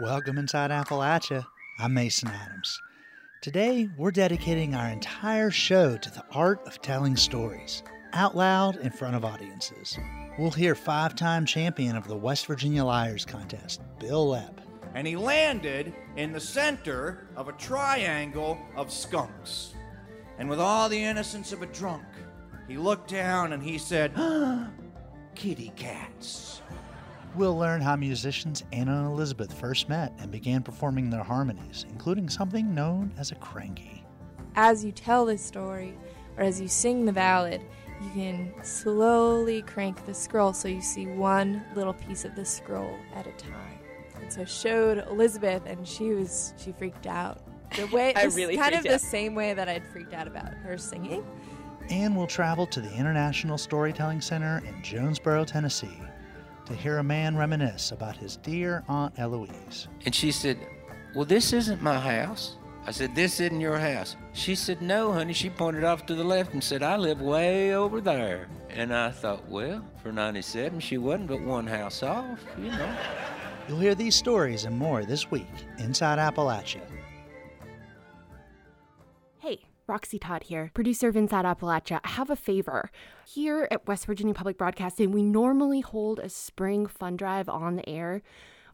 Welcome inside Appalachia. I'm Mason Adams. Today, we're dedicating our entire show to the art of telling stories out loud in front of audiences. We'll hear five time champion of the West Virginia Liars Contest, Bill Lepp. And he landed in the center of a triangle of skunks. And with all the innocence of a drunk, he looked down and he said, Kitty cats. We'll learn how musicians Anna and Elizabeth first met and began performing their harmonies, including something known as a cranky. As you tell this story, or as you sing the ballad, you can slowly crank the scroll so you see one little piece of the scroll at a time. And so I showed Elizabeth, and she was she freaked out. The way I this is really kind of freaked the same way that I'd freaked out about her singing. And we'll travel to the International Storytelling Center in Jonesborough, Tennessee, to hear a man reminisce about his dear Aunt Eloise. And she said, Well, this isn't my house. I said, This isn't your house. She said, No, honey. She pointed off to the left and said, I live way over there. And I thought, Well, for 97, she wasn't but one house off, you know. You'll hear these stories and more this week inside Appalachia. Roxy Todd here, producer of Inside Appalachia. I have a favor. Here at West Virginia Public Broadcasting, we normally hold a spring fund drive on the air,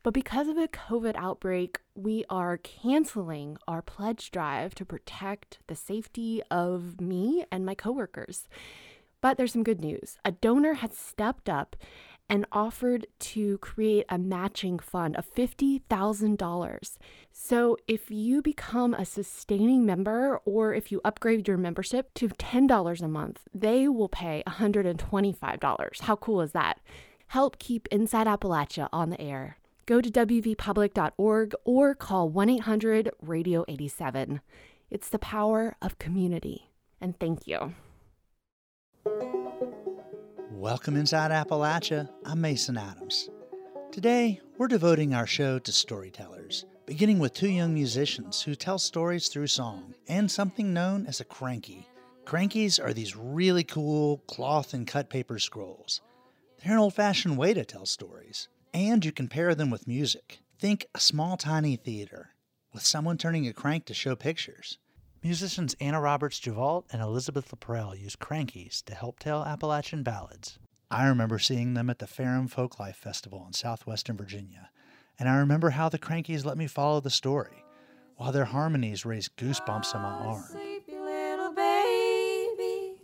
but because of a COVID outbreak, we are canceling our pledge drive to protect the safety of me and my coworkers. But there's some good news. A donor has stepped up and offered to create a matching fund of $50,000. So if you become a sustaining member or if you upgrade your membership to $10 a month, they will pay $125. How cool is that? Help keep Inside Appalachia on the air. Go to wvpublic.org or call 1 800 Radio 87. It's the power of community. And thank you. Welcome inside Appalachia. I'm Mason Adams. Today, we're devoting our show to storytellers, beginning with two young musicians who tell stories through song and something known as a cranky. Crankies are these really cool cloth and cut paper scrolls. They're an old fashioned way to tell stories, and you can pair them with music. Think a small, tiny theater with someone turning a crank to show pictures. Musicians Anna Roberts Gevalt and Elizabeth LaPrelle use crankies to help tell Appalachian ballads. I remember seeing them at the Ferrum Folklife Festival in southwestern Virginia, and I remember how the crankies let me follow the story, while their harmonies raised goosebumps on my arm. Sleepy little baby,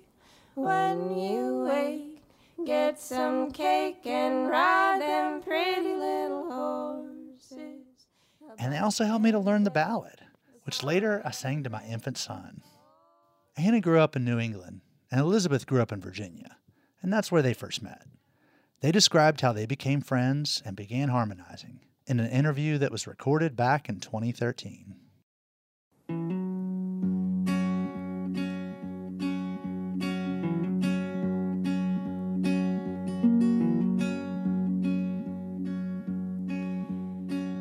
when you wake, get some cake and ride them pretty little horses. And they also helped me to learn the ballad, which later I sang to my infant son. Anna grew up in New England, and Elizabeth grew up in Virginia, and that's where they first met. They described how they became friends and began harmonizing in an interview that was recorded back in 2013.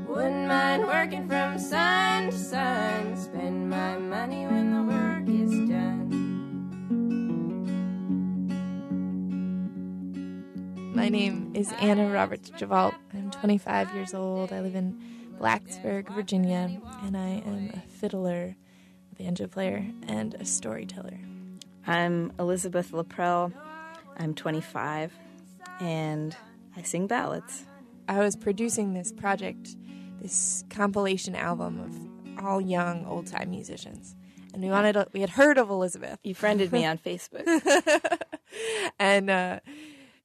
Wouldn't mind working from sun My name is Anna Roberts Gevalt. I'm 25 years old. I live in Blacksburg, Virginia, and I am a fiddler, banjo player, and a storyteller. I'm Elizabeth LaPrelle. I'm 25 and I sing ballads. I was producing this project, this compilation album of all young old time musicians, and we wanted to, we had heard of Elizabeth, You friended me on Facebook. and uh,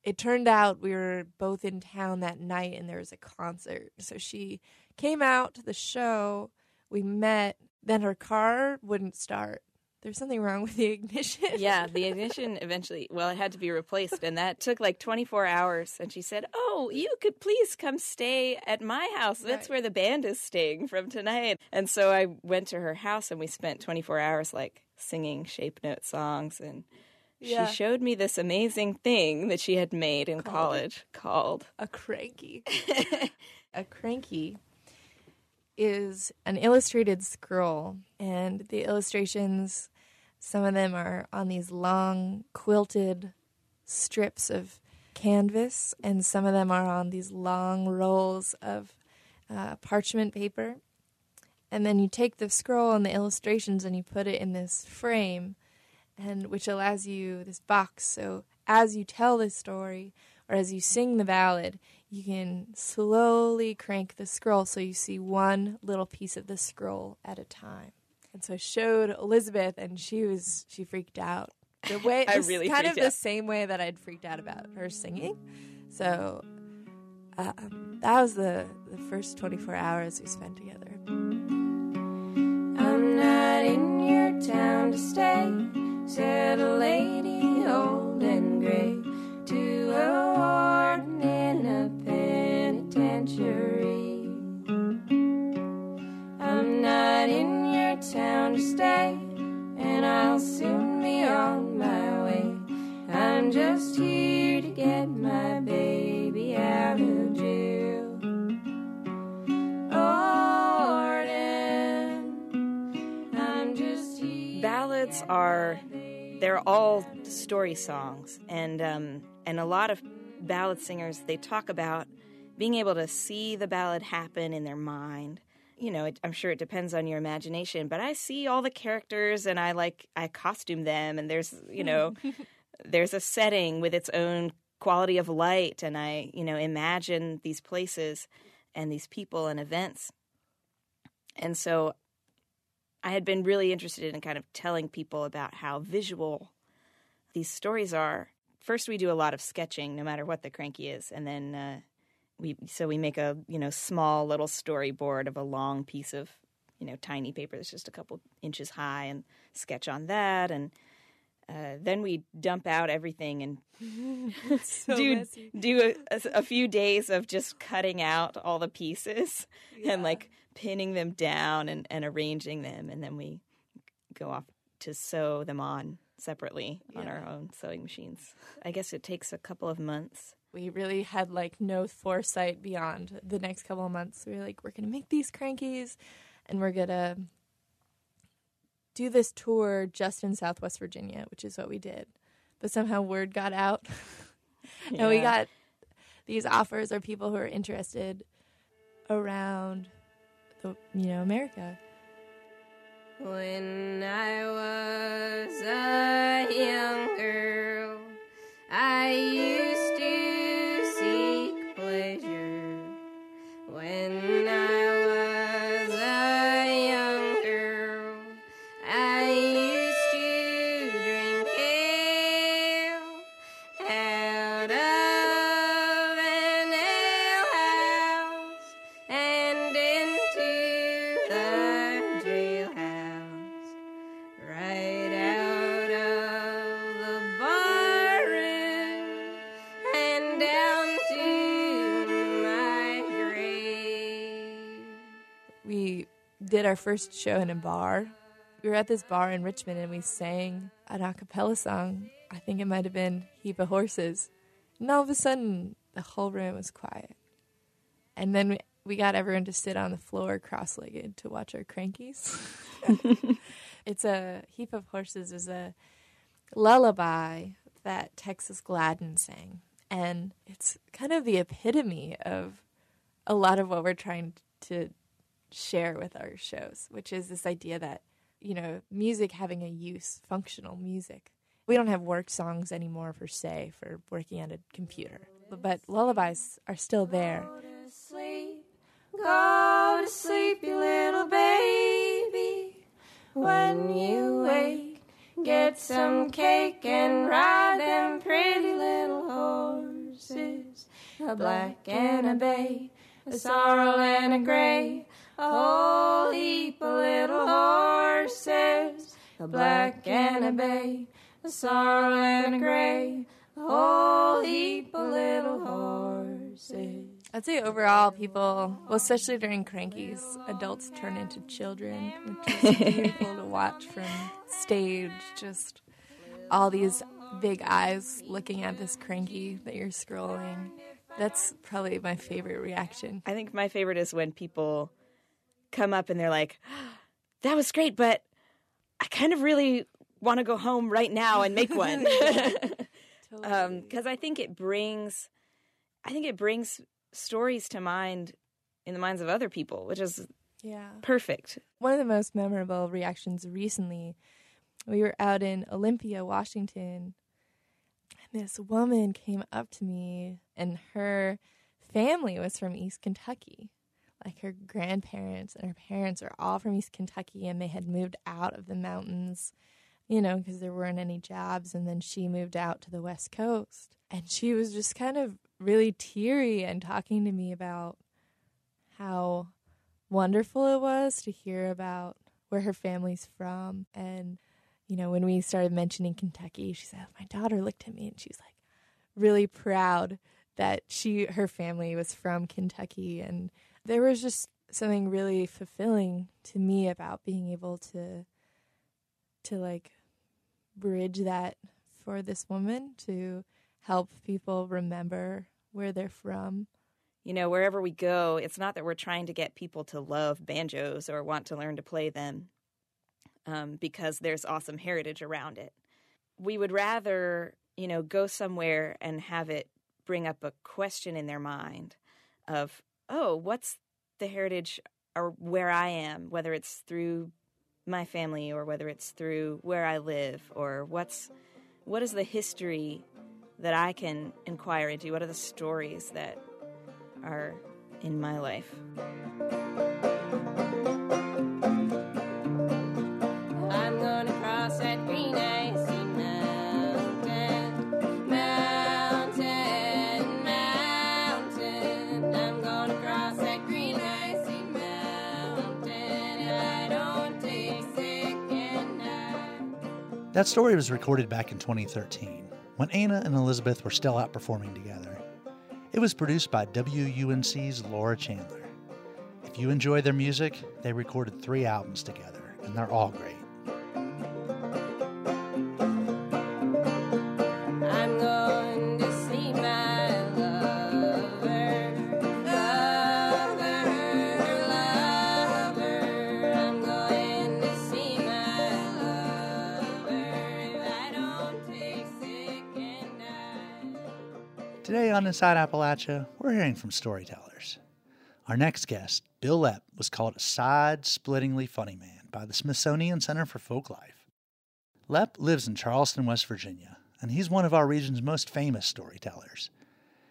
it turned out we were both in town that night, and there was a concert. So she came out to the show. We met. Then her car wouldn't start. There's something wrong with the ignition. yeah, the ignition eventually, well, it had to be replaced, and that took like 24 hours. And she said, Oh, you could please come stay at my house. That's Right. where the band is staying from tonight. And so I went to her house, and we spent 24 hours like singing shape note songs. And Yeah. she showed me this amazing thing that she had made in Called? college called. a cranky. a cranky is an illustrated scroll, and the illustrations, some of them are on these long quilted strips of canvas, and some of them are on these long rolls of uh, parchment paper, and then you take the scroll and the illustrations and you put it in this frame, and which allows you this box. So as you tell the story or as you sing the ballad, you can slowly crank the scroll so you see one little piece of the scroll at a time. And so I showed Elizabeth, and she was she freaked out. The way I this- really kind of freaked the same way that I'd freaked out about her singing. So um, that was the the first 24 hours we spent together. I'm not in your town to stay, said a lady old and gray to a warden in a penitentiary. I'm not in your town to stay, and I'll soon be on my way. I'm just here to get my baby out of jail. Warden, I'm just here. ballads are they're all story songs and um, and a lot of ballad singers they talk about being able to see the ballad happen in their mind. You know it, i'm sure it depends on your imagination but i see all the characters and i like i costume them and there's you know there's a setting with its own quality of light and i you know imagine these places and these people and events. And so I had been really interested in kind of telling people about how visual these stories are. First, we do a lot of sketching, no matter what the cranky is, and then uh, we so we make a you know small little storyboard of a long piece of you know tiny paper that's just a couple inches high, and sketch on that, and uh, then we dump out everything and So do messy. do a, a- few days of just cutting out all the pieces and like pinning them down and, and arranging them and then we go off to sew them on separately on our own sewing machines i guess it takes a couple of months we really had like no foresight beyond the next couple of months. We were like, we're gonna make these crankies, and we're gonna do this tour just in Southwest Virginia, which is what we did. But somehow word got out, and we got these offers or people who are interested around the you know America. When I was a young girl, I used our first show in a bar. We were at this bar in Richmond and we sang an a cappella song. I think it might have been Heap of Horses. And all of a sudden, the whole room was quiet. And then we, we got everyone to sit on the floor cross legged to watch our crankies. it's a Heap of Horses is a lullaby that Texas Gladden sang. And it's kind of the epitome of a lot of what we're trying to share with our shows, which is this idea that, you know, music having a use, functional music. We don't have work songs anymore per se for working at a computer, but lullabies are still there. Go to sleep, go to sleep, you little baby. When you wake, get some cake and ride them pretty little horses. A black and a bay, a sorrel and a gray, a whole heap of little horses. A black and a bay, a sorrel and a gray, a whole heap of little horses. I'd say overall, people, well, especially during crankies, adults turn into children, which is beautiful to watch from stage. Just all these big eyes looking at this cranky that you're scrolling. That's probably my favorite reaction. I think my favorite is when people come up and they're like, "That was great, but I kind of really want to go home right now and make one." Because um, I think it brings, I think it brings stories to mind in the minds of other people, which is Yeah. perfect. One of the most memorable reactions recently, we were out in Olympia, Washington, and this woman came up to me, and her family was from East Kentucky. Like her grandparents and her parents are all from East Kentucky, and they had moved out of the mountains, you know, because there weren't any jobs. And then she moved out to the West Coast. And she was just kind of really teary and talking to me about how wonderful it was to hear about where her family's from. And, you know, when we started mentioning Kentucky, she said, My daughter looked at me and she was like really proud that she her family was from Kentucky and there was just something really fulfilling to me about being able to to like bridge that for this woman to help people remember where they're from. You know, wherever we go, it's not that we're trying to get people to love banjos or want to learn to play them um, because there's awesome heritage around it. We would rather, you know, go somewhere and have it bring up a question in their mind of, oh, what's the heritage or where I am, whether it's through my family or whether it's through where I live or what's what is the history that I can inquire into? What are the stories that are in my life? That story was recorded back in 2013 when Anna and Elizabeth were still out performing together. It was produced by WUNC's Laura Chandler. If you enjoy their music, they recorded three albums together, and they're all great. Inside Appalachia, we're hearing from storytellers. Our next guest, Bill Lepp, was called a side splittingly funny man by the Smithsonian Center for Folklife. Lepp lives in Charleston, West Virginia, and he's one of our region's most famous storytellers.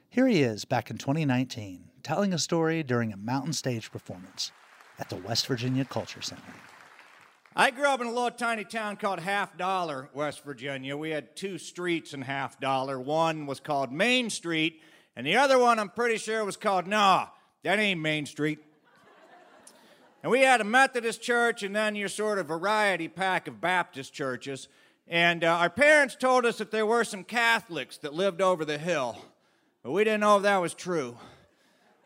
Here he is back in 2019, telling a story during a mountain stage performance at the West Virginia Culture Center. I grew up in a little tiny town called Half Dollar, West Virginia. We had two streets in Half Dollar. One was called Main Street, and the other one I'm pretty sure was called Nah, that ain't Main Street. And we had a Methodist church and then your sort of variety pack of Baptist churches. And uh, our parents told us that there were some Catholics that lived over the hill, but we didn't know if that was true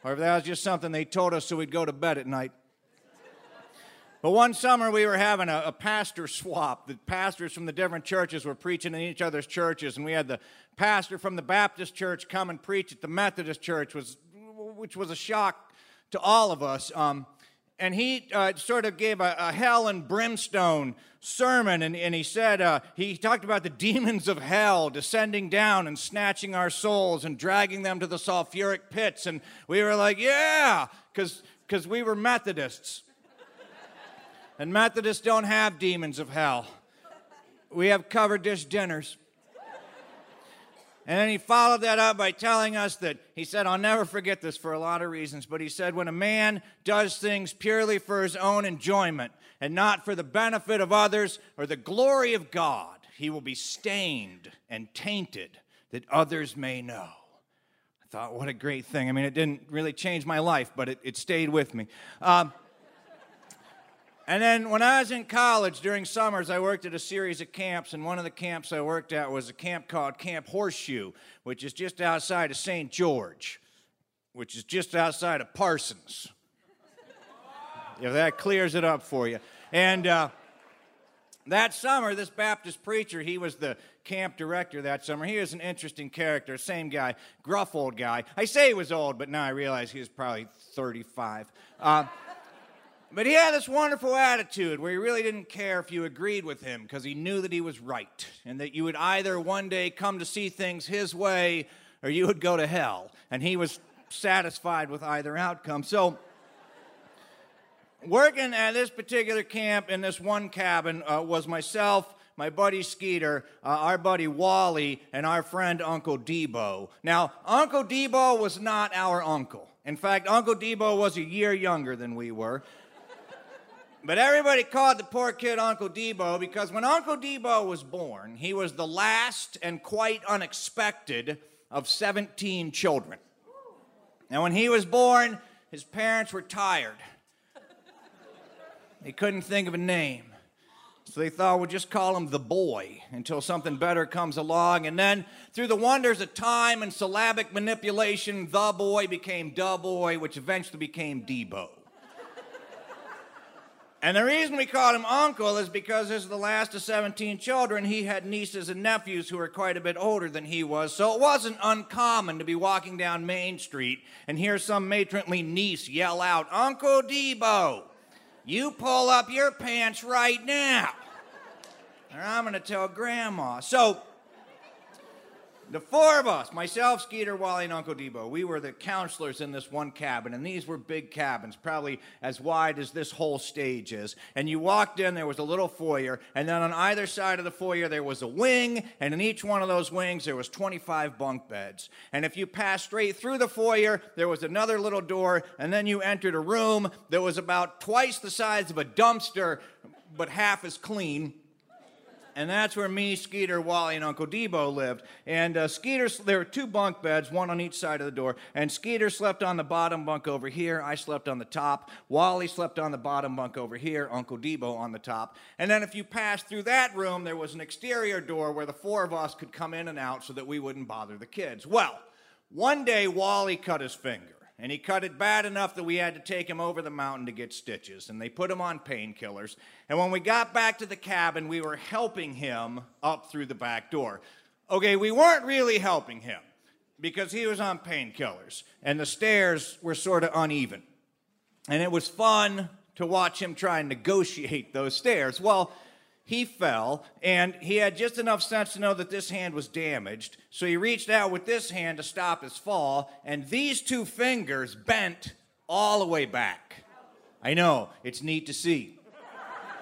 or if that was just something they told us so we'd go to bed at night. But one summer we were having a, a, pastor swap. The pastors from the different churches were preaching in each other's churches, and we had the pastor from the Baptist church come and preach at the Methodist church, was, which was a shock to all of us. Um, and he uh, sort of gave a, a, hell and brimstone sermon, and, and he said, uh, he talked about the demons of hell descending down and snatching our souls and dragging them to the sulfuric pits. And we were like, yeah, because we were Methodists. And Methodists don't have demons of hell. We have covered dish dinners. And then he followed that up by telling us that he said, I'll never forget this for a lot of reasons, but he said, when a man does things purely for his own enjoyment and not for the benefit of others or the glory of God, he will be stained and tainted that others may know. I thought, what a great thing. I mean, it didn't really change my life, but it, it stayed with me. Um, and then when I was in college during summers, I worked at a series of camps, and one of the camps I worked at was a camp called Camp Horseshoe, which is just outside of St. George, which is just outside of Parsons. if that clears it up for you. And uh, that summer, this Baptist preacher, he was the camp director that summer. He was an interesting character, same guy, gruff old guy. I say he was old, but now I realize he was probably 35. Uh, but he had this wonderful attitude where he really didn't care if you agreed with him because he knew that he was right and that you would either one day come to see things his way or you would go to hell. And he was satisfied with either outcome. So working at this particular camp in this one cabin uh, was myself, my buddy Skeeter, uh, our buddy Wally, and our friend Uncle Debo. Now, Uncle Debo was not our uncle. In fact, Uncle Debo was a year younger than we were. But everybody called the poor kid Uncle Debo because when Uncle Debo was born, he was the last and quite unexpected of 17 children. Now, when he was born, his parents were tired. They couldn't think of a name. So they thought we'll just call him the boy until something better comes along. And then, through the wonders of time and syllabic manipulation, the boy became da boy, which eventually became Debo. And the reason we called him uncle is because as the last of 17 children, he had nieces and nephews who were quite a bit older than he was. So it wasn't uncommon to be walking down Main Street and hear some matronly niece yell out, Uncle Debo, you pull up your pants right now. Or I'm going to tell Grandma. So the four of us, myself, Skeeter, Wally, and Uncle Debo, we were the counselors in this one cabin, and these were big cabins, probably as wide as this whole stage is. And you walked in, there was a little foyer, and then on either side of the foyer there was a wing, and in each one of those wings there was 25 bunk beds. And if you passed straight through the foyer, there was another little door, and then you entered a room that was about twice the size of a dumpster, but half as clean and that's where me, Skeeter, Wally, and Uncle Debo lived. And uh, Skeeter, there were two bunk beds, one on each side of the door. And Skeeter slept on the bottom bunk over here. I slept on the top. Wally slept on the bottom bunk over here. Uncle Debo on the top. And then if you passed through that room, there was an exterior door where the four of us could come in and out so that we wouldn't bother the kids. Well, one day Wally cut his finger and he cut it bad enough that we had to take him over the mountain to get stitches. And they put him on painkillers. And when we got back to the cabin, we were helping him up through the back door. Okay, we weren't really helping him because he was on painkillers and the stairs were sort of uneven. And it was fun to watch him try and negotiate those stairs. Well, he fell, and he had just enough sense to know that this hand was damaged. So he reached out with this hand to stop his fall, and these two fingers bent all the way back. I know, it's neat to see.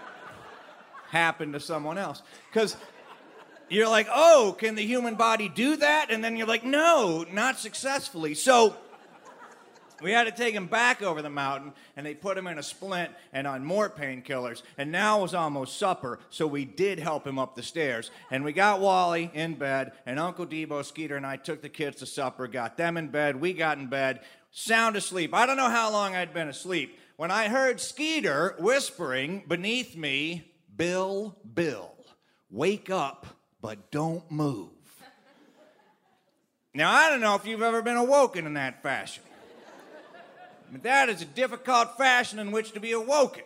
Happened to someone else. Because you're like, oh, can the human body do that? And then you're like, no, not successfully. So we had to take him back over the mountain, and they put him in a splint and on more painkillers. And now was almost supper, so we did help him up the stairs. And we got Wally in bed, and Uncle Debo, Skeeter, and I took the kids to supper, got them in bed, we got in bed, sound asleep. I don't know how long I'd been asleep when I heard Skeeter whispering beneath me, Bill, Bill, wake up, but don't move. Now, I don't know if you've ever been awoken in that fashion. That is a difficult fashion in which to be awoken.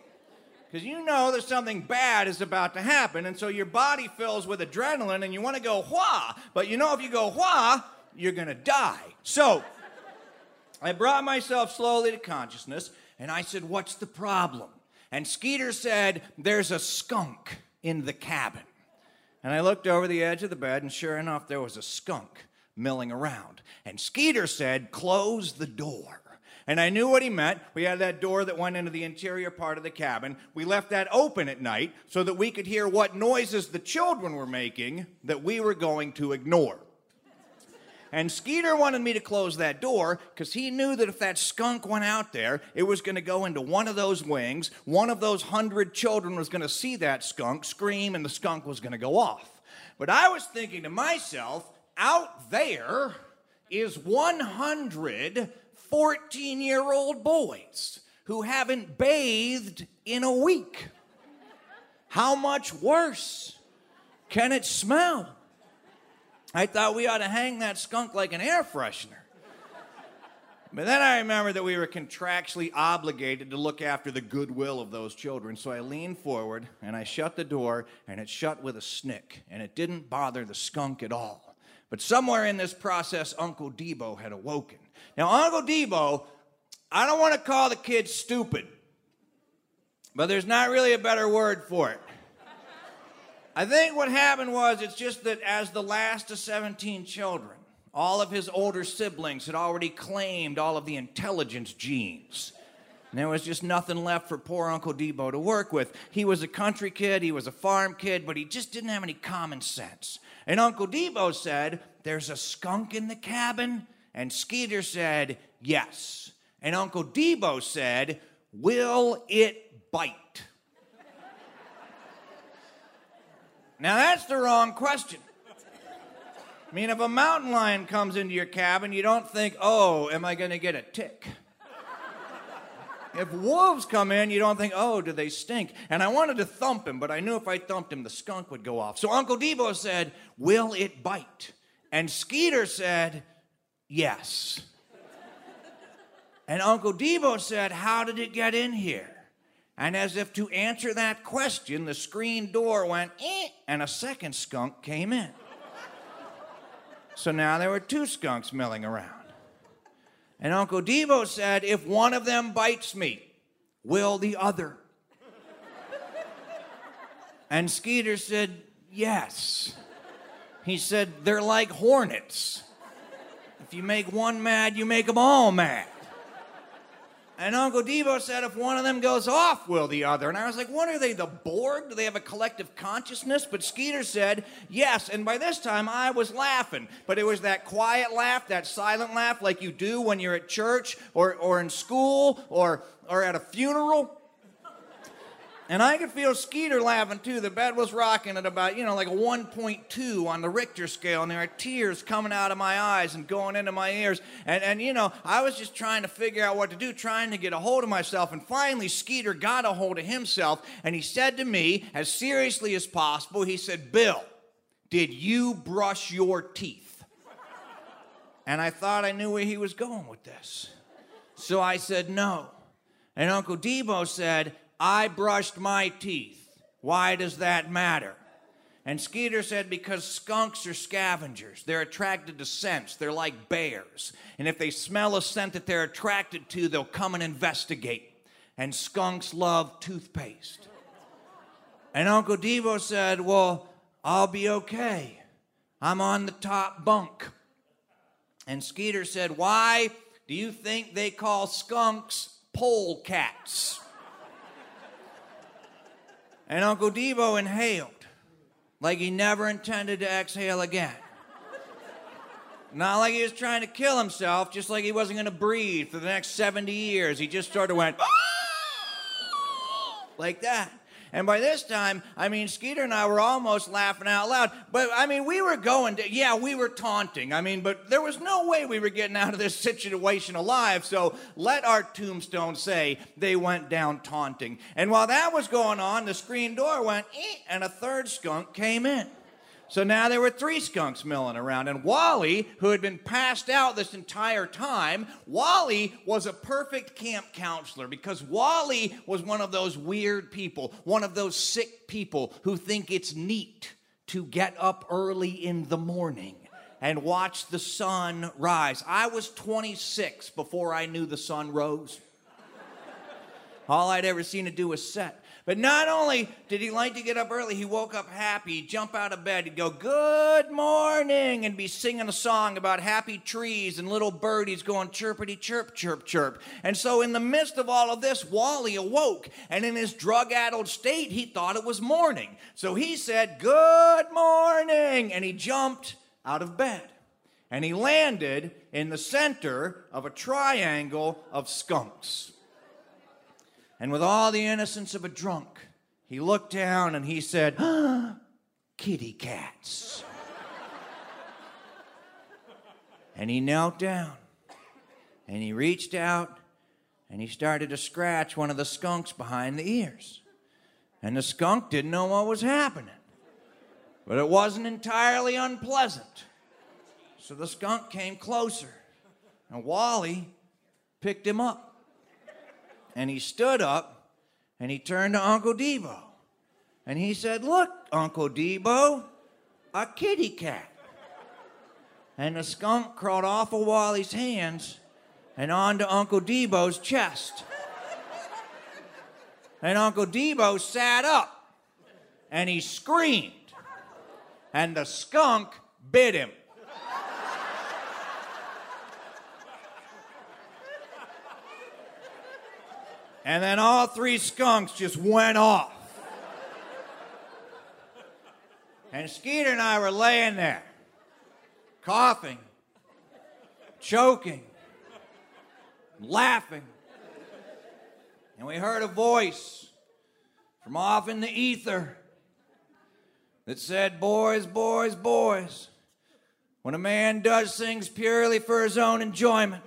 Because you know that something bad is about to happen, and so your body fills with adrenaline and you want to go wha, but you know if you go wha, you're gonna die. So I brought myself slowly to consciousness and I said, What's the problem? And Skeeter said, There's a skunk in the cabin. And I looked over the edge of the bed, and sure enough, there was a skunk milling around. And Skeeter said, Close the door. And I knew what he meant. We had that door that went into the interior part of the cabin. We left that open at night so that we could hear what noises the children were making that we were going to ignore. And Skeeter wanted me to close that door because he knew that if that skunk went out there, it was going to go into one of those wings. One of those hundred children was going to see that skunk, scream, and the skunk was going to go off. But I was thinking to myself, out there is 100 14 year old boys who haven't bathed in a week. How much worse can it smell? I thought we ought to hang that skunk like an air freshener. But then I remembered that we were contractually obligated to look after the goodwill of those children. So I leaned forward and I shut the door, and it shut with a snick, and it didn't bother the skunk at all. But somewhere in this process, Uncle Debo had awoken. Now, Uncle Debo, I don't want to call the kid stupid, but there's not really a better word for it. I think what happened was it's just that as the last of 17 children, all of his older siblings had already claimed all of the intelligence genes. And there was just nothing left for poor Uncle Debo to work with. He was a country kid, he was a farm kid, but he just didn't have any common sense. And Uncle Debo said, There's a skunk in the cabin. And Skeeter said, Yes. And Uncle Debo said, Will it bite? now that's the wrong question. I mean, if a mountain lion comes into your cabin, you don't think, oh, am I going to get a tick? if wolves come in, you don't think, oh, do they stink? And I wanted to thump him, but I knew if I thumped him, the skunk would go off. So Uncle Debo said, will it bite? And Skeeter said, yes. and Uncle Debo said, how did it get in here? And as if to answer that question, the screen door went, eh, and a second skunk came in. So now there were two skunks milling around. And Uncle Debo said, If one of them bites me, will the other? and Skeeter said, Yes. He said, They're like hornets. If you make one mad, you make them all mad. And Uncle Debo said, if one of them goes off, will the other? And I was like, what are they, the Borg? Do they have a collective consciousness? But Skeeter said, yes. And by this time, I was laughing. But it was that quiet laugh, that silent laugh, like you do when you're at church or, or in school or, or at a funeral. And I could feel Skeeter laughing too. The bed was rocking at about, you know, like a 1.2 on the Richter scale, and there are tears coming out of my eyes and going into my ears. And, and, you know, I was just trying to figure out what to do, trying to get a hold of myself. And finally, Skeeter got a hold of himself, and he said to me, as seriously as possible, he said, Bill, did you brush your teeth? And I thought I knew where he was going with this. So I said, no. And Uncle Debo said, I brushed my teeth. Why does that matter? And Skeeter said, because skunks are scavengers. They're attracted to scents. They're like bears. And if they smell a scent that they're attracted to, they'll come and investigate. And skunks love toothpaste. And Uncle Debo said, Well, I'll be okay. I'm on the top bunk. And Skeeter said, Why do you think they call skunks polecats? And Uncle Debo inhaled like he never intended to exhale again. Not like he was trying to kill himself, just like he wasn't going to breathe for the next 70 years. He just sort of went ah! like that. And by this time, I mean, Skeeter and I were almost laughing out loud. But I mean, we were going to, yeah, we were taunting. I mean, but there was no way we were getting out of this situation alive. So let our tombstone say they went down taunting. And while that was going on, the screen door went, eh, and a third skunk came in. So now there were three skunks milling around. And Wally, who had been passed out this entire time, Wally was a perfect camp counselor because Wally was one of those weird people, one of those sick people who think it's neat to get up early in the morning and watch the sun rise. I was 26 before I knew the sun rose. All I'd ever seen it do was set. But not only did he like to get up early, he woke up happy. Jump out of bed. He'd go, Good morning, and be singing a song about happy trees and little birdies going chirpity chirp, chirp, chirp. And so, in the midst of all of this, Wally awoke, and in his drug addled state, he thought it was morning. So he said, Good morning, and he jumped out of bed. And he landed in the center of a triangle of skunks. And with all the innocence of a drunk, he looked down and he said, Kitty cats. and he knelt down and he reached out and he started to scratch one of the skunks behind the ears. And the skunk didn't know what was happening, but it wasn't entirely unpleasant. So the skunk came closer, and Wally picked him up. And he stood up and he turned to Uncle Debo. And he said, Look, Uncle Debo, a kitty cat. And the skunk crawled off of Wally's hands and onto Uncle Debo's chest. And Uncle Debo sat up and he screamed. And the skunk bit him. And then all three skunks just went off. And Skeeter and I were laying there, coughing, choking, laughing. And we heard a voice from off in the ether that said, Boys, boys, boys, when a man does things purely for his own enjoyment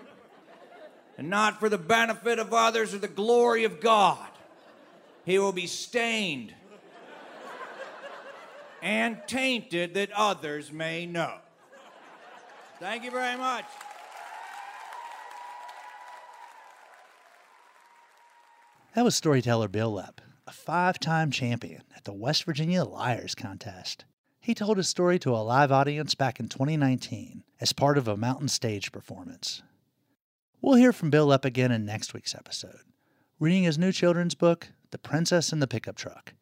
and not for the benefit of others or the glory of God, he will be stained and tainted that others may know. Thank you very much. That was storyteller Bill Lepp, a five time champion at the West Virginia Liars Contest. He told his story to a live audience back in 2019 as part of a mountain stage performance. We'll hear from Bill Lepp again in next week's episode, reading his new children's book, The Princess and the Pickup Truck.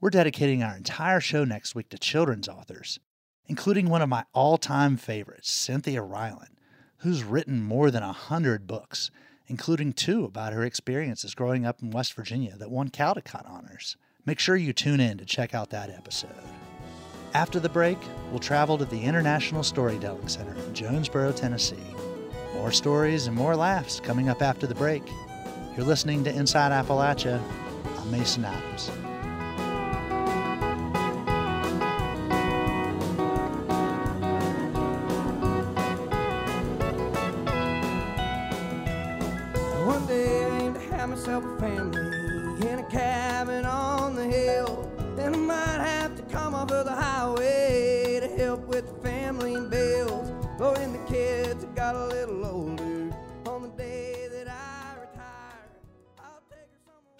We're dedicating our entire show next week to children's authors, including one of my all time favorites, Cynthia Rylant, who's written more than a hundred books including two about her experiences growing up in West Virginia that won Caldecott honors. Make sure you tune in to check out that episode. After the break, we'll travel to the International Storytelling Center in Jonesborough, Tennessee. More stories and more laughs coming up after the break. You're listening to Inside Appalachia. I'm Mason Adams. One day I aim to have myself a family in a cabin on the hill. Then I might have to come of the highway to help with the family and bills. But when the kids I got a little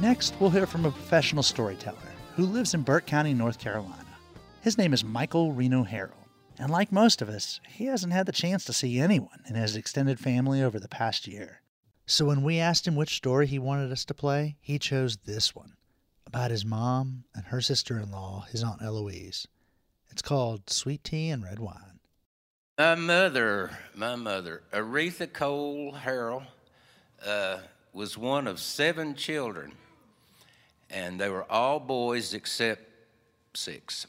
Next, we'll hear from a professional storyteller who lives in Burke County, North Carolina. His name is Michael Reno Harrell, and like most of us, he hasn't had the chance to see anyone in his extended family over the past year. So when we asked him which story he wanted us to play, he chose this one about his mom and her sister in law, his Aunt Eloise. It's called Sweet Tea and Red Wine. My mother, my mother, Aretha Cole Harrell, uh, was one of seven children, and they were all boys except six.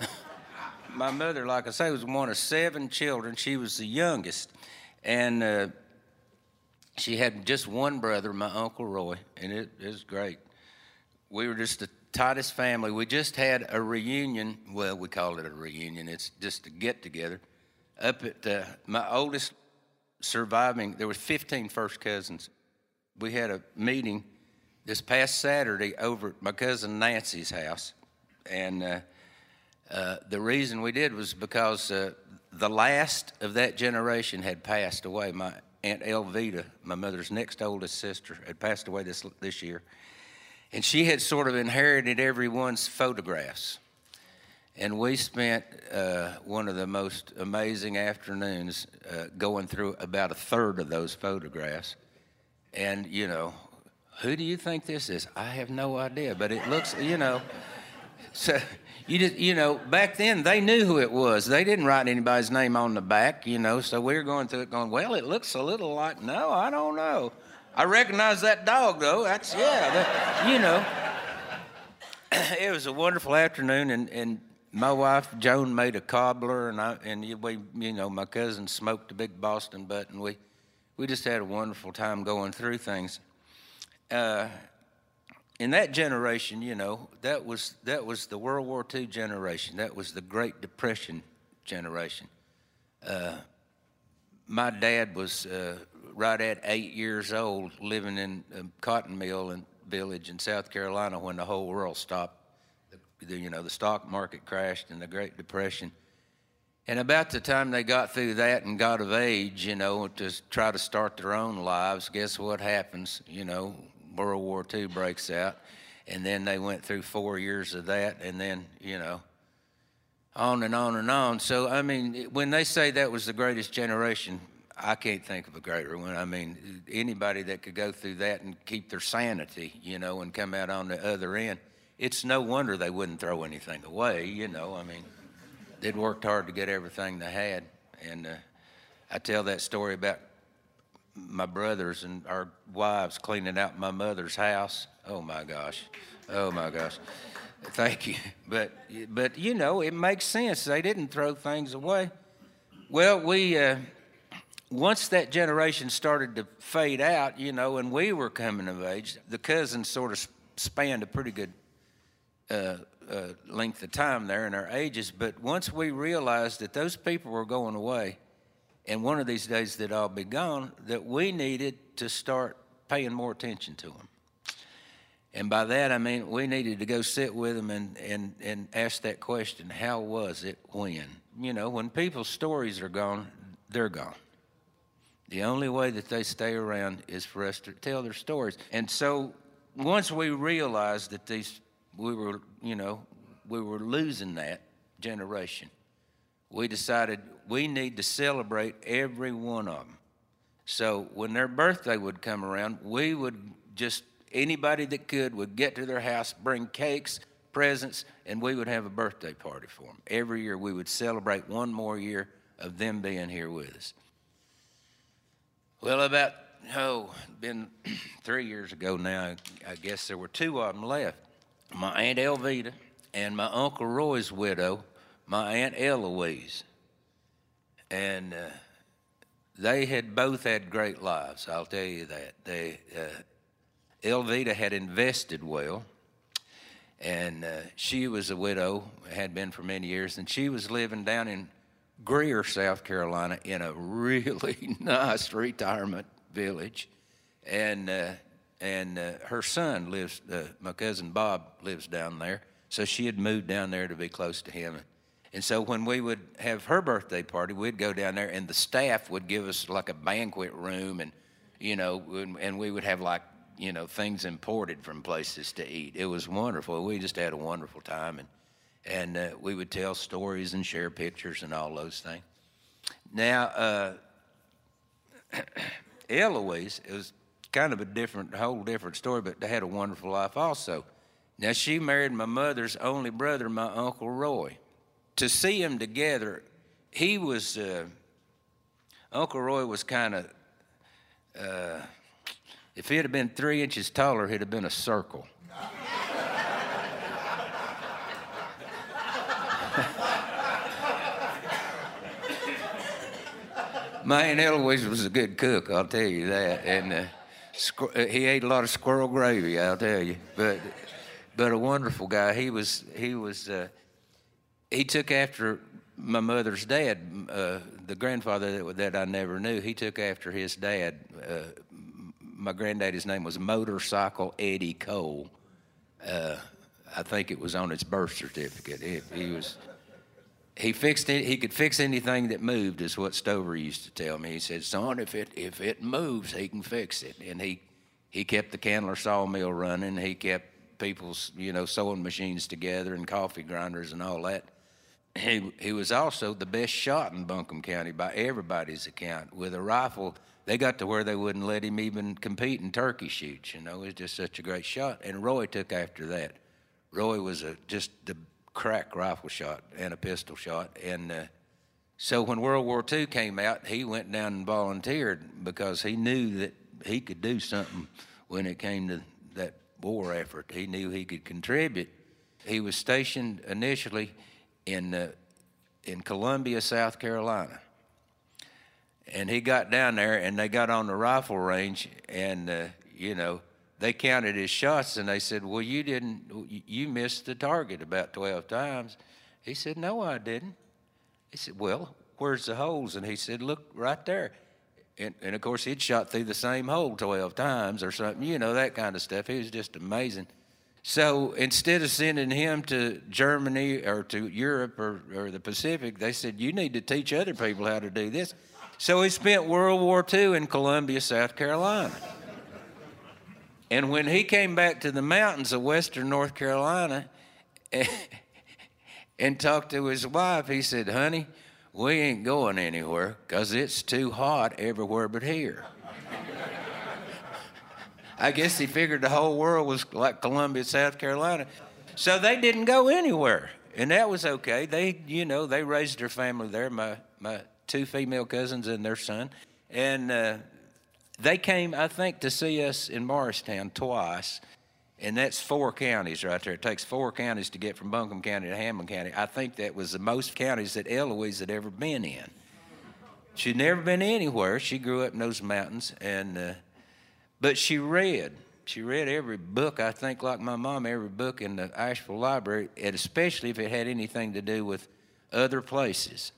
my mother, like I say, was one of seven children. She was the youngest, and uh, she had just one brother, my uncle Roy, and it, it was great. We were just the tightest family. We just had a reunion. Well, we called it a reunion. It's just a get together. Up at uh, my oldest surviving, there were 15 first cousins. We had a meeting this past Saturday over at my cousin Nancy's house, and uh, uh, the reason we did was because uh, the last of that generation had passed away. My aunt Elvita, my mother's next oldest sister, had passed away this this year, and she had sort of inherited everyone's photographs. And we spent uh, one of the most amazing afternoons uh, going through about a third of those photographs. And, you know, who do you think this is? I have no idea, but it looks, you know, so you just, you know, back then they knew who it was. They didn't write anybody's name on the back, you know, so we were going through it going, well, it looks a little like, no, I don't know. I recognize that dog, though. That's, yeah, that, you know. it was a wonderful afternoon, and, and my wife Joan made a cobbler, and I and we, you know, my cousin smoked a big Boston butt, and we we just had a wonderful time going through things. Uh, in that generation, you know, that was that was the World War II generation. That was the Great Depression generation. Uh, my dad was uh, right at eight years old, living in a cotton mill and village in South Carolina when the whole world stopped. The, you know, the stock market crashed and the Great Depression. And about the time they got through that and got of age, you know, to try to start their own lives, guess what happens? You know, World War II breaks out. And then they went through four years of that. And then, you know, on and on and on. So, I mean, when they say that was the greatest generation, I can't think of a greater one. I mean, anybody that could go through that and keep their sanity, you know, and come out on the other end, it's no wonder they wouldn't throw anything away, you know. I mean, they'd worked hard to get everything they had. And uh, I tell that story about my brothers and our wives cleaning out my mother's house. Oh my gosh. Oh my gosh. Thank you. But but you know, it makes sense. They didn't throw things away. Well, we uh, once that generation started to fade out, you know, and we were coming of age, the cousins sort of spanned a pretty good uh, uh, length of time there in our ages. But once we realized that those people were going away, and one of these days that I'll be gone, that we needed to start paying more attention to them. And by that I mean we needed to go sit with them and, and, and ask that question how was it when? You know, when people's stories are gone, they're gone. The only way that they stay around is for us to tell their stories. And so once we realized that these we were, you know, we were losing that generation. We decided we need to celebrate every one of them. So when their birthday would come around, we would just, anybody that could would get to their house, bring cakes, presents, and we would have a birthday party for them. Every year we would celebrate one more year of them being here with us. Well, about, oh, been three years ago now, I guess there were two of them left my Aunt Elvita and my Uncle Roy's widow, my Aunt Eloise. And uh, they had both had great lives, I'll tell you that. They, uh, Elvita had invested well, and uh, she was a widow, had been for many years, and she was living down in Greer, South Carolina, in a really nice retirement village. And uh, and uh, her son lives. Uh, my cousin Bob lives down there, so she had moved down there to be close to him. And so when we would have her birthday party, we'd go down there, and the staff would give us like a banquet room, and you know, and we would have like you know things imported from places to eat. It was wonderful. We just had a wonderful time, and and uh, we would tell stories and share pictures and all those things. Now, uh, Eloise, it was kind of a different, whole different story, but they had a wonderful life also. Now, she married my mother's only brother, my Uncle Roy. To see them together, he was, uh, Uncle Roy was kind of, uh, if he had been three inches taller, he'd have been a circle. my Aunt Eloise was a good cook, I'll tell you that. And, uh, uh, he ate a lot of squirrel gravy, I'll tell you. But but a wonderful guy. He was he was uh, he took after my mother's dad, uh, the grandfather that, that I never knew. He took after his dad. Uh, my granddaddy's name was Motorcycle Eddie Cole. Uh, I think it was on his birth certificate. He, he was he fixed it. He could fix anything that moved, is what Stover used to tell me. He said, "Son, if it if it moves, he can fix it." And he he kept the Candler sawmill running. He kept people's you know sewing machines together and coffee grinders and all that. He he was also the best shot in Buncombe County by everybody's account. With a rifle, they got to where they wouldn't let him even compete in turkey shoots. You know, he was just such a great shot. And Roy took after that. Roy was a just the crack rifle shot and a pistol shot. And uh, so when World War II came out, he went down and volunteered because he knew that he could do something when it came to that war effort. He knew he could contribute. He was stationed initially in uh, in Columbia, South Carolina. And he got down there, and they got on the rifle range, and uh, you know they counted his shots and they said, Well, you didn't, you missed the target about 12 times. He said, No, I didn't. He said, Well, where's the holes? And he said, Look right there. And, and of course, he'd shot through the same hole 12 times or something, you know, that kind of stuff. He was just amazing. So instead of sending him to Germany or to Europe or, or the Pacific, they said, You need to teach other people how to do this. So he spent World War II in Columbia, South Carolina. And when he came back to the mountains of western North Carolina and talked to his wife, he said, Honey, we ain't going anywhere because it's too hot everywhere but here. I guess he figured the whole world was like Columbia, South Carolina. So they didn't go anywhere. And that was okay. They, you know, they raised their family there, my, my two female cousins and their son. And uh, they came, I think, to see us in Morristown twice. And that's four counties right there. It takes four counties to get from Buncombe County to Hamblen County. I think that was the most counties that Eloise had ever been in. She'd never been anywhere. She grew up in those mountains, and uh, but she read. She read every book, I think, like my mom, every book in the Asheville Library, and especially if it had anything to do with other places.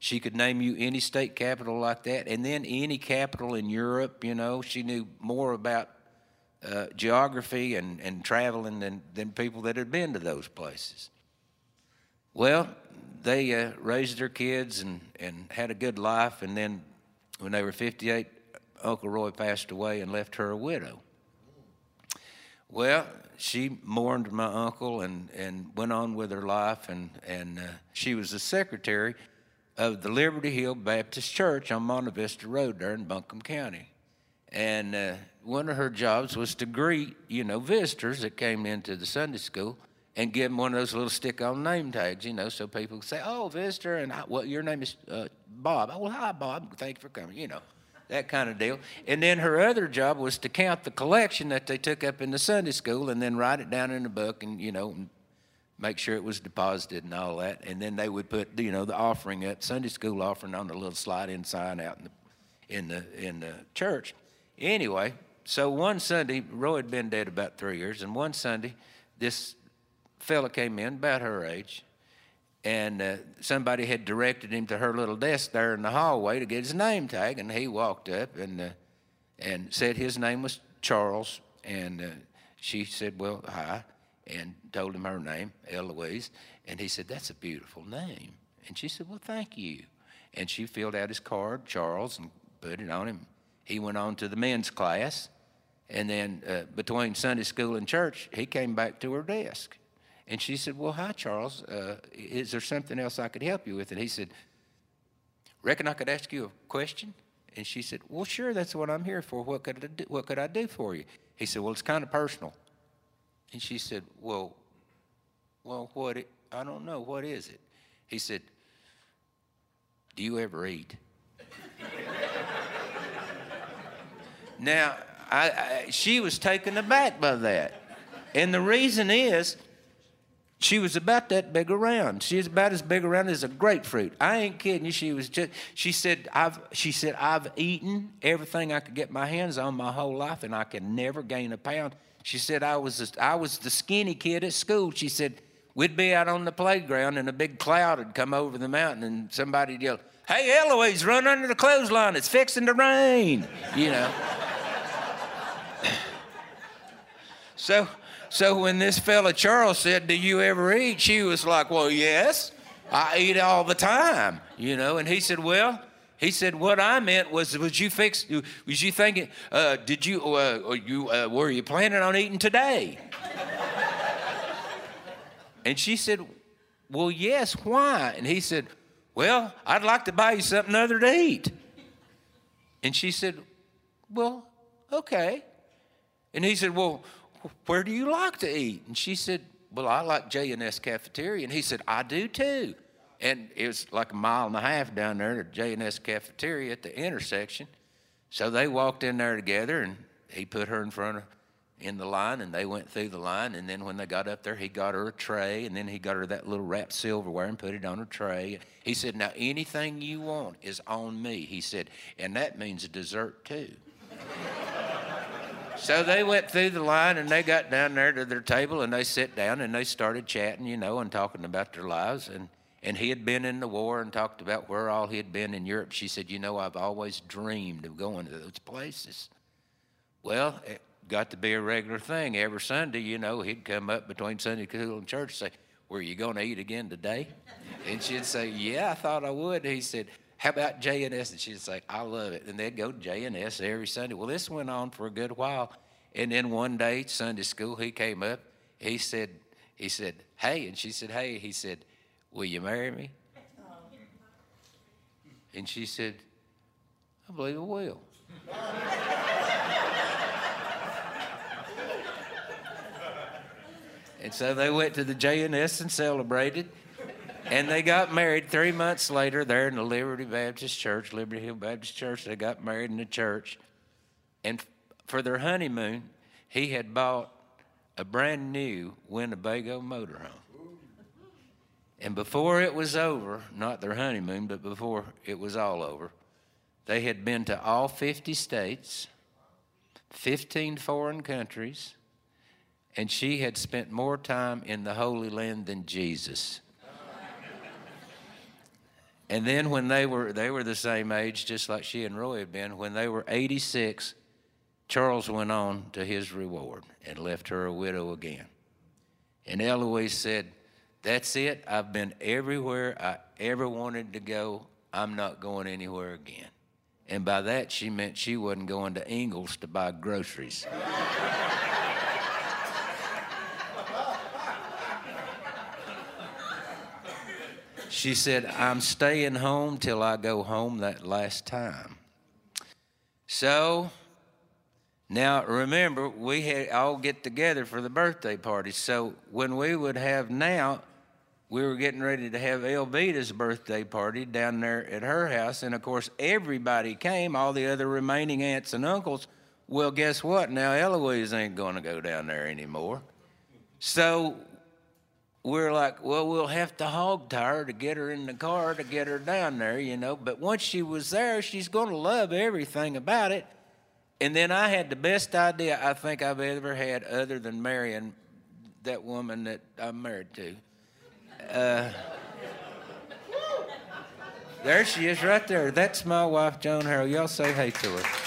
She could name you any state capital like that, and then any capital in Europe, you know. She knew more about uh, geography and, and traveling than, than people that had been to those places. Well, they uh, raised their kids and, and had a good life, and then when they were 58, Uncle Roy passed away and left her a widow. Well, she mourned my uncle and, and went on with her life, and, and uh, she was the secretary of the Liberty Hill Baptist Church on Monte Vista Road there in Buncombe County. And uh, one of her jobs was to greet, you know, visitors that came into the Sunday school and give them one of those little stick-on name tags, you know, so people could say, "Oh, visitor," and I, well, your name is uh, Bob. Oh, well, hi, Bob. Thank you for coming. You know, that kind of deal. And then her other job was to count the collection that they took up in the Sunday school, and then write it down in a book, and you know, make sure it was deposited and all that. And then they would put, you know, the offering up, Sunday school offering, on the little slide-in sign out in the in the in the church. Anyway, so one Sunday, Roy had been dead about three years, and one Sunday, this fella came in about her age, and uh, somebody had directed him to her little desk there in the hallway to get his name tag, and he walked up and uh, and said his name was Charles, and uh, she said, "Well, hi," and told him her name, Eloise, and he said, "That's a beautiful name," and she said, "Well, thank you," and she filled out his card, Charles, and put it on him. He went on to the men's class, and then uh, between Sunday school and church, he came back to her desk. And she said, Well, hi, Charles. Uh, is there something else I could help you with? And he said, Reckon I could ask you a question? And she said, Well, sure, that's what I'm here for. What could I do, what could I do for you? He said, Well, it's kind of personal. And she said, Well, well, what? It, I don't know. What is it? He said, Do you ever eat? now, I, I, she was taken aback by that. And the reason is, she was about that big around. She was about as big around as a grapefruit. I ain't kidding you. She was just. She said, "I've." She said, "I've eaten everything I could get my hands on my whole life, and I can never gain a pound." She said, "I was. The, I was the skinny kid at school." She said, "We'd be out on the playground, and a big cloud would come over the mountain, and somebody'd yell." Hey, Eloise, run under the clothesline. It's fixing to rain. You know. so so when this fella Charles said, Do you ever eat? She was like, Well, yes, I eat all the time, you know. And he said, Well, he said, "What I meant was, was you fix? Was you thinking? Uh, did you? Uh, you uh, were you planning on eating today?" and she said, "Well, yes. Why?" And he said, "Well, I'd like to buy you something other to eat." And she said, "Well, okay." And he said, "Well, where do you like to eat? And she said, well, I like J&S Cafeteria. And he said, I do too. And it was like a mile and a half down there to J&S Cafeteria at the intersection. So they walked in there together, and he put her in front of in the line, and they went through the line. And then when they got up there, he got her a tray, and then he got her that little wrapped silverware and put it on her tray. He said, "Now anything you want is on me." He said, and that means dessert too. So they went through the line and they got down there to their table and they sat down and they started chatting, you know, and talking about their lives. And, and he had been in the war and talked about where all he had been in Europe. She said, You know, I've always dreamed of going to those places. Well, it got to be a regular thing. Every Sunday, you know, he'd come up between Sunday school and church and say, Were you going to eat again today? And she'd say, Yeah, I thought I would. He said, How about J&S? And she'd say, I love it. And they'd go to J&S every Sunday. Well, this went on for a good while. And then one day, Sunday school, he came up. He said, he said, Hey. And she said, Hey. He said, Will you marry me? And she said, I believe I will. and so they went to the J&S and celebrated. And they got married three months later there in the Liberty Baptist Church, Liberty Hill Baptist Church. They got married in the church. And for their honeymoon, he had bought a brand new Winnebago motorhome. And before it was over, not their honeymoon, but before it was all over, they had been to all 50 states, 15 foreign countries, and she had spent more time in the Holy Land than Jesus. And then when they were they were the same age, just like she and Roy had been, when they were 86, Charles went on to his reward and left her a widow again. And Eloise said, That's it. I've been everywhere I ever wanted to go. I'm not going anywhere again. And by that, she meant she wasn't going to Ingles to buy groceries. she said, I'm staying home till I go home that last time. So now remember, we had all get together for the birthday party. So when we would have now, we were getting ready to have Elvita's birthday party down there at her house, and of course everybody came, all the other remaining aunts and uncles. Well, guess what? Now Eloise ain't going to go down there anymore. So we're like, well, we'll have to hog tie her to get her in the car to get her down there, you know. But once she was there, she's going to love everything about it. And then I had the best idea I think I've ever had, other than marrying that woman that I'm married to. Uh, there she is, right there. That's my wife, Joan Harrell. Y'all say hey to her.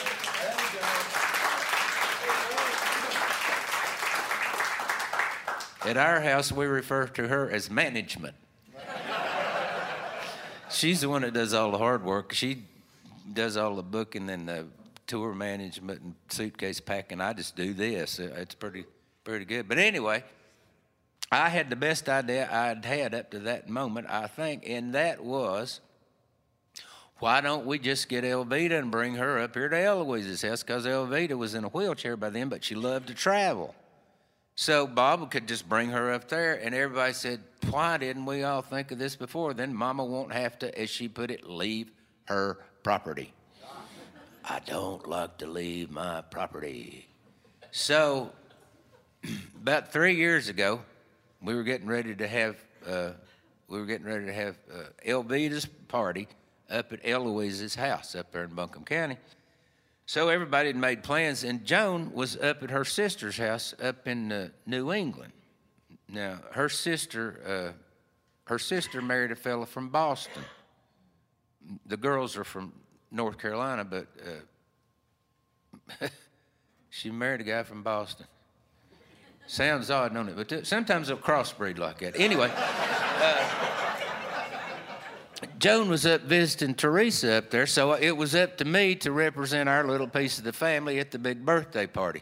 At our house, we refer to her as management. She's the one that does all the hard work. She does all the booking and the tour management and suitcase packing. I just do this. It's pretty, pretty good. But anyway, I had the best idea I'd had up to that moment, I think, and that was why don't we just get Elvita and bring her up here to Eloise's house? Because Elvita was in a wheelchair by then, but she loved to travel. So Bob could just bring her up there, and everybody said, Why didn't we all think of this before? Then Mama won't have to, as she put it, leave her property. I don't like to leave my property. So, about three years ago, we were getting ready to have uh, we were getting ready to have uh, Elvita's party up at Eloise's house up there in Buncombe County. So everybody had made plans, and Joan was up at her sister's house up in uh, New England. Now, her sister, uh, her sister married a fellow from Boston. The girls are from North Carolina, but uh, she married a guy from Boston. Sounds odd, don't it? But th- sometimes they'll crossbreed like that. Anyway. Joan was up visiting Teresa up there, so it was up to me to represent our little piece of the family at the big birthday party.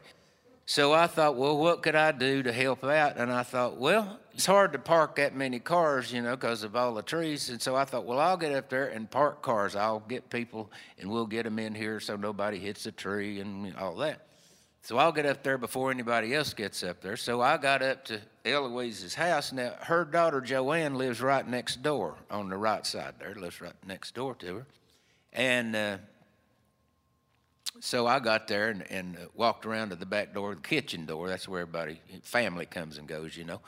So I thought, well, what could I do to help out? And I thought, well, it's hard to park that many cars, you know, because of all the trees. And so I thought, well, I'll get up there and park cars. I'll get people and we'll get them in here so nobody hits a tree and all that. So I'll get up there before anybody else gets up there. So I got up to Eloise's house. Now, her daughter Joanne lives right next door on the right side there, lives right next door to her. And uh, so I got there and, and walked around to the back door, the kitchen door. That's where everybody, family comes and goes, you know.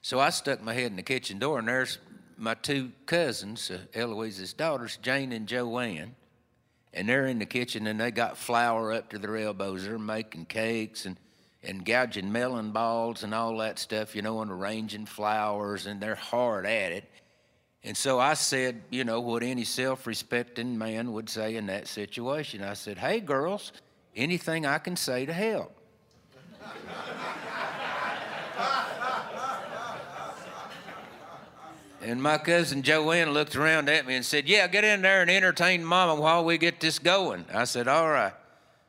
So I stuck my head in the kitchen door, and there's my two cousins, uh, Eloise's daughters, Jane and Joanne and they're in the kitchen and they got flour up to their elbows. They're making cakes and, and gouging melon balls and all that stuff, you know, and arranging flowers, and they're hard at it. And so I said, you know, what any self respecting man would say in that situation. I said, hey, girls, anything I can say to help. And my cousin Joanne looked around at me and said, Yeah, get in there and entertain Mama while we get this going. I said, All right.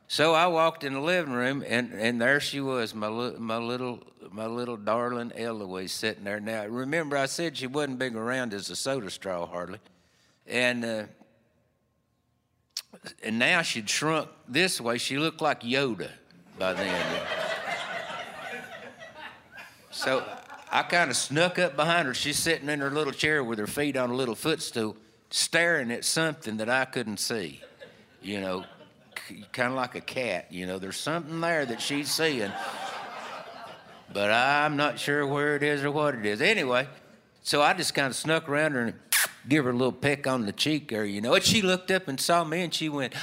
So I walked in the living room, and, and there she was, my, li- my little my little darling Eloise sitting there. Now, remember, I said she wasn't big around as a soda straw hardly, and uh, and now she'd shrunk this way. She looked like Yoda by then. so I kind of snuck up behind her. She's sitting in her little chair with her feet on a little footstool, staring at something that I couldn't see. You know, kind of like a cat. You know, there's something there that she's seeing, but I'm not sure where it is or what it is. Anyway, so I just kind of snuck around her and give her a little peck on the cheek there, you know. And she looked up and saw me and she went,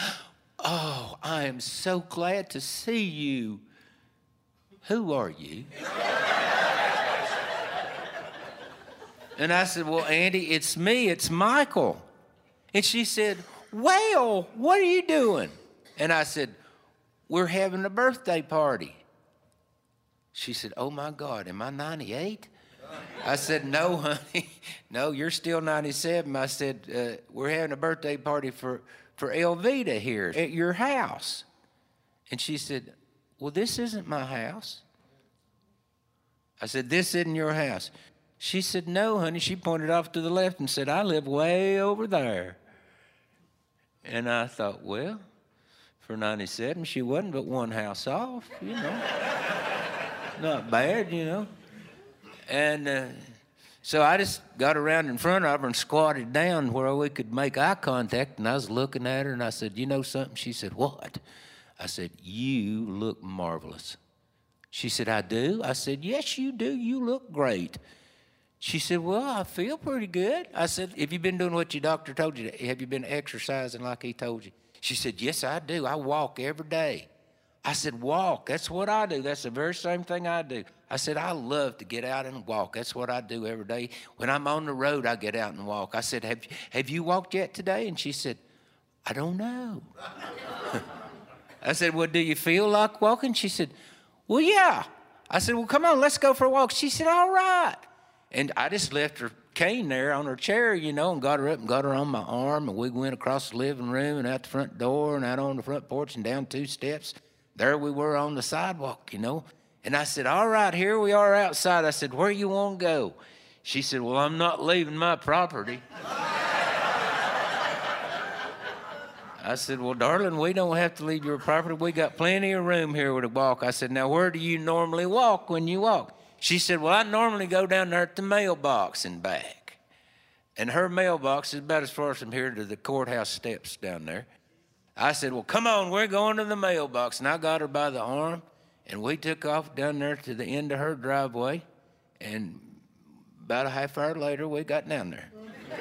Oh, I am so glad to see you. Who are you? And I said, Well, Andy, it's me, it's Michael. And she said, Well, what are you doing? And I said, We're having a birthday party. She said, Oh my God, am I 98? I said, No, honey. No, you're still 97. I said, uh, We're having a birthday party for, for Elvita here at your house. And she said, Well, this isn't my house. I said, This isn't your house. She said, No, honey. She pointed off to the left and said, I live way over there. And I thought, Well, for 97, she wasn't but one house off, you know. Not bad, you know. And uh, so I just got around in front of her and squatted down where we could make eye contact. And I was looking at her and I said, You know something? She said, What? I said, You look marvelous. She said, I do? I said, Yes, you do. You look great. She said, Well, I feel pretty good. I said, Have you been doing what your doctor told you? Have you been exercising like he told you? She said, Yes, I do. I walk every day. I said, Walk. That's what I do. That's the very same thing I do. I said, I love to get out and walk. That's what I do every day. When I'm on the road, I get out and walk. I said, Have, have you walked yet today? And she said, I don't know. I said, Well, do you feel like walking? She said, Well, yeah. I said, Well, come on, let's go for a walk. She said, All right. And I just left her cane there on her chair, you know, and got her up and got her on my arm. And we went across the living room and out the front door and out on the front porch and down two steps. There we were on the sidewalk, you know. And I said, All right, here we are outside. I said, Where you want to go? She said, Well, I'm not leaving my property. I said, Well, darling, we don't have to leave your property. We got plenty of room here to walk. I said, Now, where do you normally walk when you walk? She said, Well, I normally go down there at the mailbox and back. And her mailbox is about as far from here to the courthouse steps down there. I said, Well, come on, we're going to the mailbox. And I got her by the arm, and we took off down there to the end of her driveway. And about a half hour later, we got down there.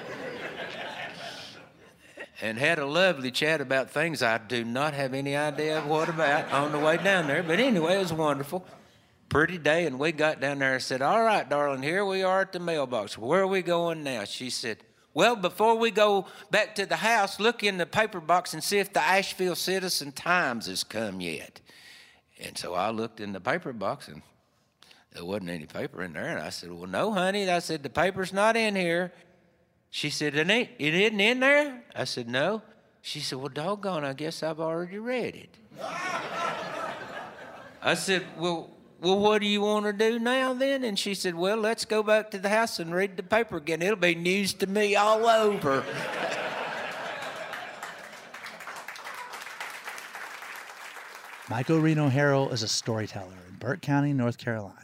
and had a lovely chat about things I do not have any idea of what about on the way down there. But anyway, it was wonderful. Pretty day, and we got down there and said, All right, darling, here we are at the mailbox. Where are we going now? She said, Well, before we go back to the house, look in the paper box and see if the Asheville Citizen Times has come yet. And so I looked in the paper box and there wasn't any paper in there. And I said, Well, no, honey. I said, The paper's not in here. She said, It, ain't, it isn't in there? I said, No. She said, Well, doggone, I guess I've already read it. I said, Well, well, what do you want to do now then? And she said, Well, let's go back to the house and read the paper again. It'll be news to me all over. Michael Reno Harrell is a storyteller in Burke County, North Carolina.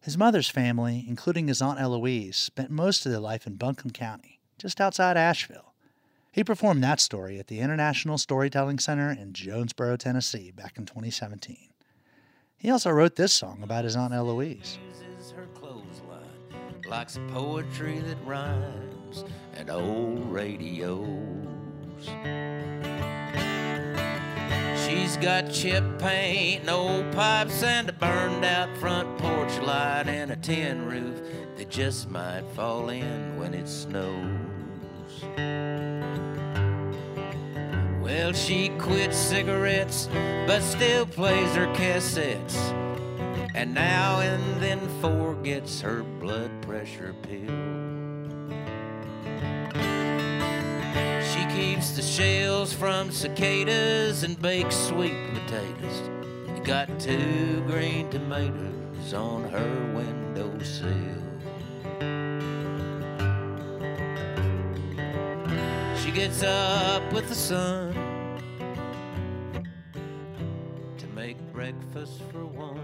His mother's family, including his Aunt Eloise, spent most of their life in Buncombe County, just outside Asheville. He performed that story at the International Storytelling Center in Jonesborough, Tennessee, back in 2017. He also wrote this song about his Aunt Eloise. likes poetry that rhymes and old radios. She's got chip paint old pipes and a burned out front porch light and a tin roof that just might fall in when it snows. Well, she quit cigarettes, but still plays her cassettes. And now and then forgets her blood pressure pill. She keeps the shells from cicadas and bakes sweet potatoes. Got two green tomatoes on her windowsill. Gets up with the sun to make breakfast for one.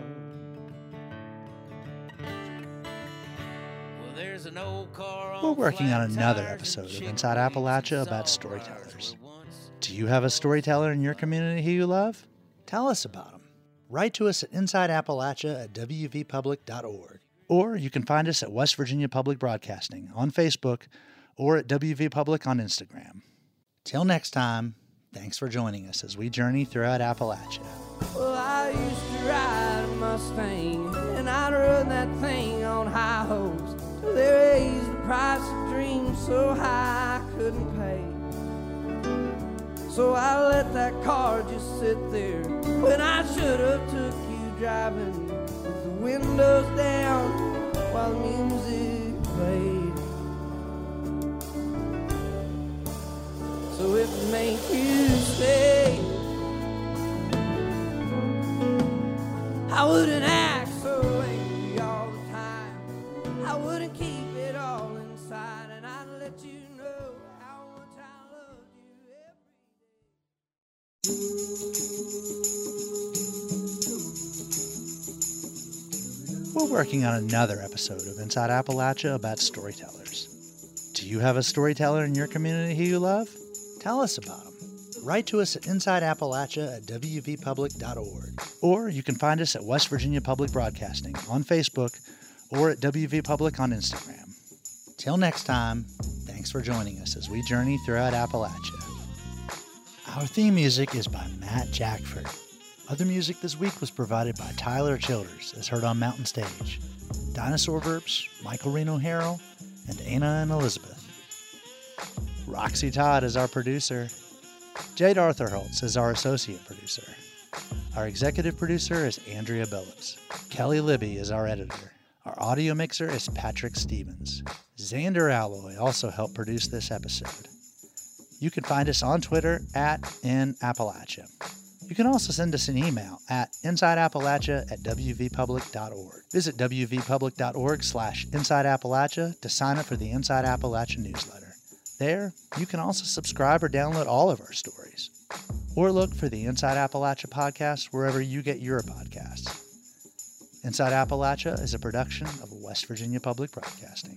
Well, there's an old car on We're working on another episode of Inside Appalachia about storytellers. Do you have a storyteller in your community who you love? Tell us about them. Write to us at InsideAppalachia at wvpublic.org. Or you can find us at West Virginia Public Broadcasting on Facebook or at WV Public on Instagram. Till next time, thanks for joining us as we journey throughout Appalachia. Well, I used to ride a Mustang, and I'd run that thing on high hopes. They raised the price of dreams so high I couldn't pay. So I let that car just sit there when I should have took you driving with the windows down while the music. So if it make you stay. I wouldn't act so angry all the time. I wouldn't keep it all inside, and I'd let you know how much I loved you every We're working on another episode of Inside Appalachia about storytellers. Do you have a storyteller in your community who you love? Tell us about them. Write to us at InsideAppalachia at wvpublic.org. Or you can find us at West Virginia Public Broadcasting on Facebook or at wvpublic on Instagram. Till next time, thanks for joining us as we journey throughout Appalachia. Our theme music is by Matt Jackfert. Other music this week was provided by Tyler Childers, as heard on Mountain Stage, Dinosaur Burps, Michael Reno Harrell, and Anna and Elizabeth. Roxy Todd is our producer. Jade Artherholt is our associate producer. Our executive producer is Andrea Billups. Kelly Libby is our editor. Our audio mixer is Patrick Stevens. Zander Aloi also helped produce this episode. You can find us on Twitter at in Appalachia. You can also send us an email at insideappalachia at wvpublic.org. Visit wvpublic.org slash insideappalachia to sign up for the Inside Appalachia newsletter. There, you can also subscribe or download all of our stories. Or look for the Inside Appalachia podcast wherever you get your podcasts. Inside Appalachia is a production of West Virginia Public Broadcasting.